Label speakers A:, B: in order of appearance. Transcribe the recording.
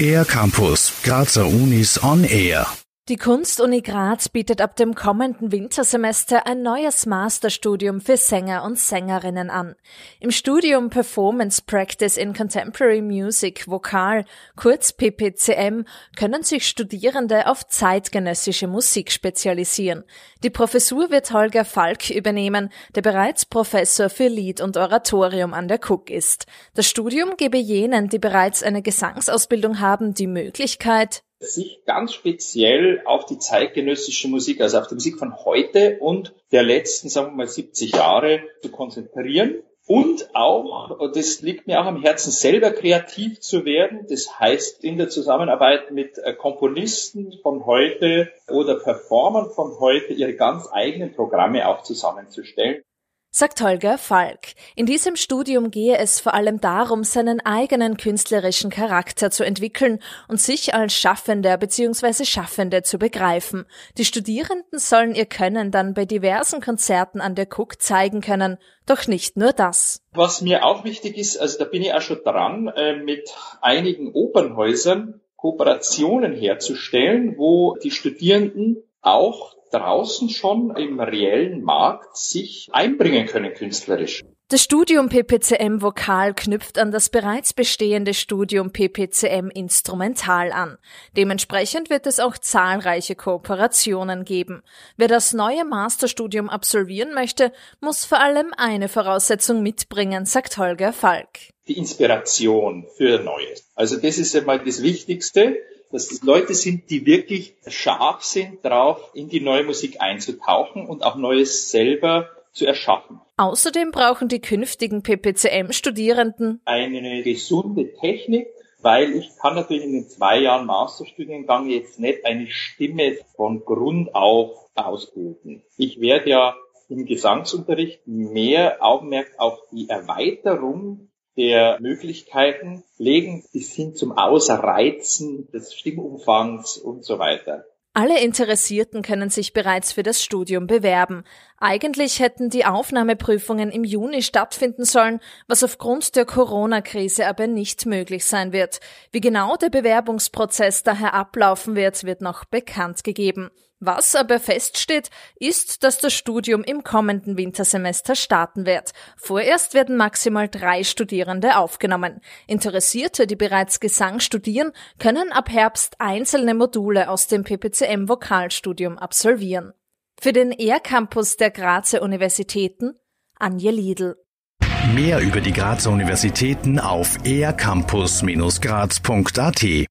A: Air Campus, Grazer Unis on Air.
B: Die Kunstuni Graz bietet ab dem kommenden Wintersemester ein neues Masterstudium für Sänger und Sängerinnen an. Im Studium Performance Practice in Contemporary Music Vokal, kurz PPCM, können sich Studierende auf zeitgenössische Musik spezialisieren. Die Professur wird Holger Falk übernehmen, der bereits Professor für Lied und Oratorium an der Cook ist. Das Studium gebe jenen, die bereits eine Gesangsausbildung haben, die Möglichkeit,
C: sich ganz speziell auf die zeitgenössische Musik, also auf die Musik von heute und der letzten, sagen wir mal, 70 Jahre zu konzentrieren. Und auch, das liegt mir auch am Herzen, selber kreativ zu werden. Das heißt, in der Zusammenarbeit mit äh, Komponisten von heute oder Performern von heute ihre ganz eigenen Programme auch zusammenzustellen
B: sagt Holger Falk. In diesem Studium gehe es vor allem darum, seinen eigenen künstlerischen Charakter zu entwickeln und sich als Schaffender bzw. Schaffende zu begreifen. Die Studierenden sollen ihr Können dann bei diversen Konzerten an der Cook zeigen können. Doch nicht nur das.
C: Was mir auch wichtig ist, also da bin ich auch schon dran, äh, mit einigen Opernhäusern Kooperationen herzustellen, wo die Studierenden auch draußen schon im reellen Markt sich einbringen können künstlerisch.
B: Das Studium PPCM Vokal knüpft an das bereits bestehende Studium PPCM Instrumental an. Dementsprechend wird es auch zahlreiche Kooperationen geben. Wer das neue Masterstudium absolvieren möchte, muss vor allem eine Voraussetzung mitbringen, sagt Holger Falk.
C: Die Inspiration für Neues. Also das ist einmal das Wichtigste dass das Leute sind, die wirklich scharf sind drauf, in die neue Musik einzutauchen und auch Neues selber zu erschaffen.
B: Außerdem brauchen die künftigen PPCM-Studierenden
C: eine gesunde Technik, weil ich kann natürlich in den zwei Jahren Masterstudiengang jetzt nicht eine Stimme von Grund auf ausbilden. Ich werde ja im Gesangsunterricht mehr Augenmerk auf die Erweiterung der Möglichkeiten legen bis hin zum Ausreizen des Stimmumfangs und so weiter.
B: Alle Interessierten können sich bereits für das Studium bewerben. Eigentlich hätten die Aufnahmeprüfungen im Juni stattfinden sollen, was aufgrund der Corona-Krise aber nicht möglich sein wird. Wie genau der Bewerbungsprozess daher ablaufen wird, wird noch bekannt gegeben. Was aber feststeht, ist, dass das Studium im kommenden Wintersemester starten wird. Vorerst werden maximal drei Studierende aufgenommen. Interessierte, die bereits Gesang studieren, können ab Herbst einzelne Module aus dem PPCM Vokalstudium absolvieren. Für den ER-Campus der Grazer Universitäten Anja Liedl.
A: Mehr über die Grazer Universitäten auf ercampus-graz.at